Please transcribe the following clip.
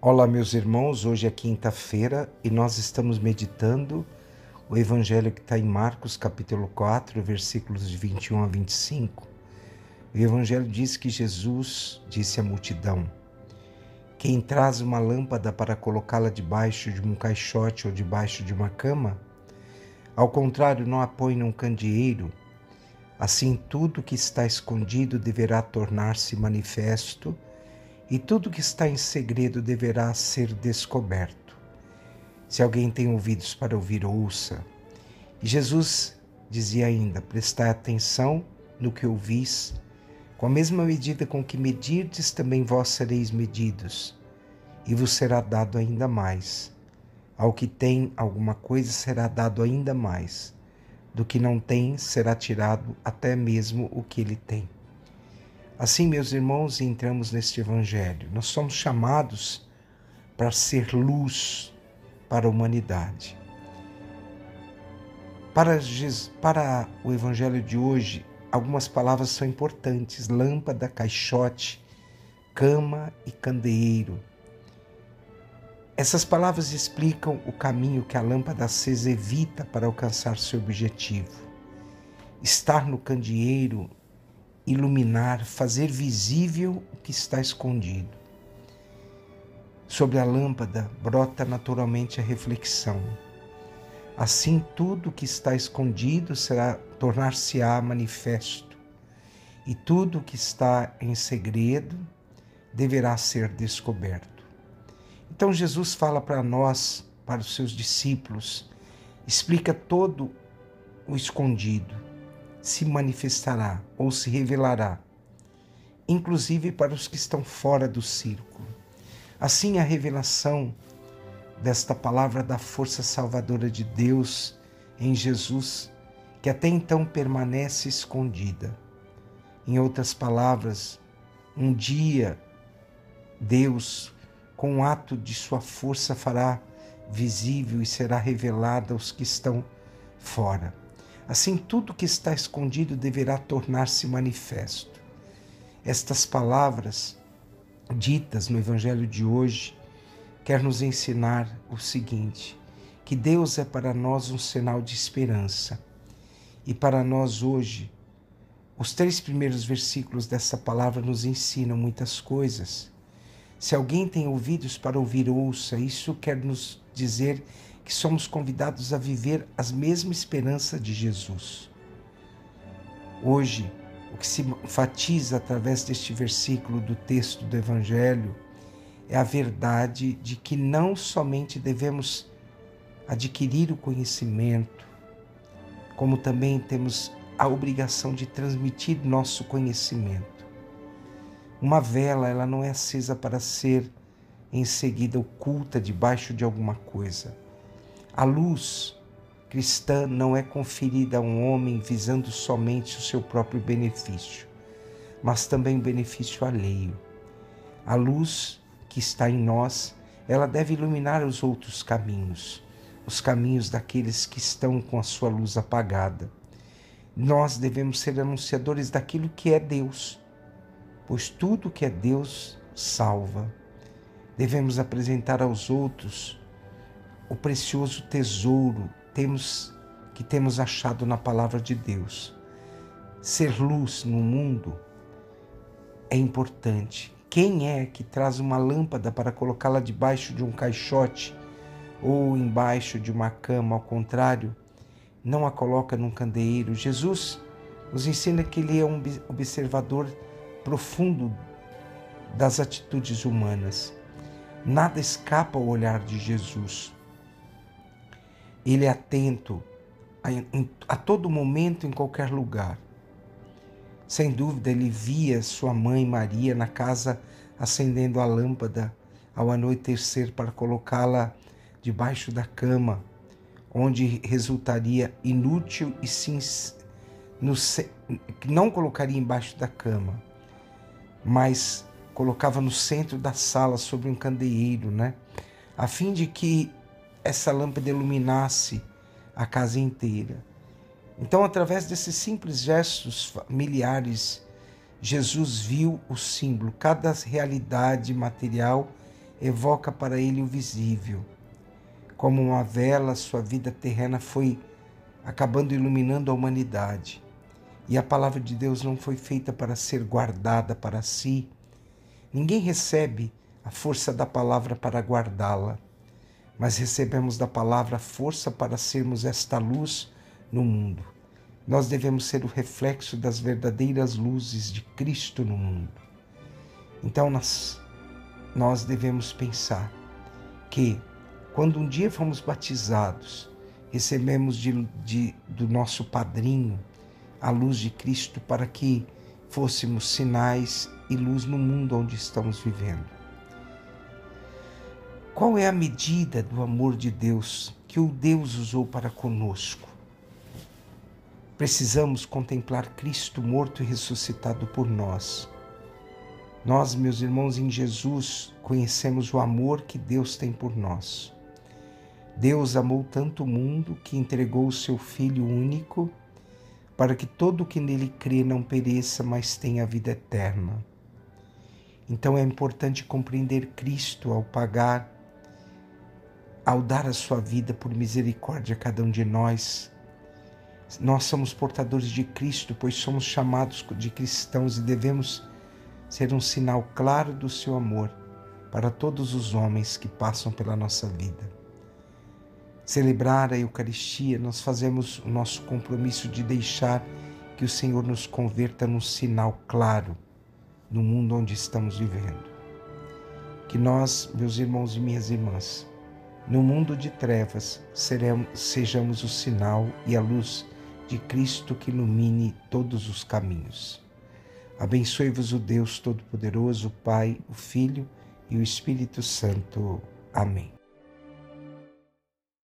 Olá, meus irmãos. Hoje é quinta-feira e nós estamos meditando o evangelho que está em Marcos, capítulo 4, versículos de 21 a 25. O evangelho diz que Jesus disse à multidão: Quem traz uma lâmpada para colocá-la debaixo de um caixote ou debaixo de uma cama, ao contrário, não a põe num candeeiro. Assim, tudo que está escondido deverá tornar-se manifesto e tudo que está em segredo deverá ser descoberto. Se alguém tem ouvidos para ouvir, ouça. E Jesus dizia ainda: Prestai atenção no que ouvis, com a mesma medida com que medirdes, também vós sereis medidos, e vos será dado ainda mais. Ao que tem alguma coisa será dado ainda mais, do que não tem será tirado até mesmo o que ele tem. Assim, meus irmãos, entramos neste Evangelho. Nós somos chamados para ser luz para a humanidade. Para, para o Evangelho de hoje, algumas palavras são importantes: lâmpada, caixote, cama e candeeiro. Essas palavras explicam o caminho que a lâmpada acesa evita para alcançar seu objetivo. Estar no candeeiro iluminar, fazer visível o que está escondido. Sobre a lâmpada brota naturalmente a reflexão. Assim tudo que está escondido será tornar-se-á manifesto, e tudo que está em segredo deverá ser descoberto. Então Jesus fala para nós, para os seus discípulos, explica todo o escondido se manifestará ou se revelará, inclusive para os que estão fora do círculo. Assim, a revelação desta palavra da força salvadora de Deus em Jesus, que até então permanece escondida. Em outras palavras, um dia Deus, com o um ato de sua força, fará visível e será revelada aos que estão fora. Assim, tudo que está escondido deverá tornar-se manifesto. Estas palavras ditas no Evangelho de hoje quer nos ensinar o seguinte: que Deus é para nós um sinal de esperança. E para nós hoje, os três primeiros versículos dessa palavra nos ensinam muitas coisas. Se alguém tem ouvidos para ouvir, ouça. Isso quer nos dizer que somos convidados a viver as mesmas esperanças de Jesus. Hoje, o que se enfatiza através deste versículo do texto do Evangelho é a verdade de que não somente devemos adquirir o conhecimento, como também temos a obrigação de transmitir nosso conhecimento. Uma vela, ela não é acesa para ser em seguida oculta debaixo de alguma coisa. A luz cristã não é conferida a um homem visando somente o seu próprio benefício, mas também o benefício alheio. A luz que está em nós, ela deve iluminar os outros caminhos, os caminhos daqueles que estão com a sua luz apagada. Nós devemos ser anunciadores daquilo que é Deus, pois tudo que é Deus salva. Devemos apresentar aos outros o precioso tesouro temos que temos achado na palavra de Deus. Ser luz no mundo é importante. Quem é que traz uma lâmpada para colocá-la debaixo de um caixote ou embaixo de uma cama, ao contrário, não a coloca num candeeiro? Jesus nos ensina que ele é um observador profundo das atitudes humanas. Nada escapa ao olhar de Jesus. Ele é atento a, a todo momento, em qualquer lugar. Sem dúvida, ele via sua mãe Maria na casa acendendo a lâmpada ao anoitecer para colocá-la debaixo da cama, onde resultaria inútil e sim no, não colocaria embaixo da cama, mas colocava no centro da sala sobre um candeeiro, né? A fim de que essa lâmpada iluminasse a casa inteira. Então, através desses simples gestos familiares, Jesus viu o símbolo, cada realidade material evoca para ele o visível. Como uma vela, sua vida terrena foi acabando iluminando a humanidade. E a palavra de Deus não foi feita para ser guardada para si. Ninguém recebe a força da palavra para guardá-la, mas recebemos da palavra força para sermos esta luz no mundo. Nós devemos ser o reflexo das verdadeiras luzes de Cristo no mundo. Então nós, nós devemos pensar que quando um dia fomos batizados, recebemos de, de, do nosso padrinho a luz de Cristo para que fôssemos sinais e luz no mundo onde estamos vivendo. Qual é a medida do amor de Deus que o Deus usou para conosco? Precisamos contemplar Cristo morto e ressuscitado por nós nós, meus irmãos, em Jesus conhecemos o amor que Deus tem por nós. Deus amou tanto o mundo que entregou o seu Filho único para que todo o que nele crê não pereça, mas tenha vida eterna. Então é importante compreender Cristo ao pagar, ao dar a sua vida por misericórdia a cada um de nós. Nós somos portadores de Cristo, pois somos chamados de cristãos e devemos ser um sinal claro do seu amor para todos os homens que passam pela nossa vida. Celebrar a Eucaristia, nós fazemos o nosso compromisso de deixar que o Senhor nos converta num sinal claro no mundo onde estamos vivendo. Que nós, meus irmãos e minhas irmãs, no mundo de trevas, sejamos o sinal e a luz de Cristo que ilumine todos os caminhos. Abençoe-vos o Deus Todo-Poderoso, o Pai, o Filho e o Espírito Santo. Amém.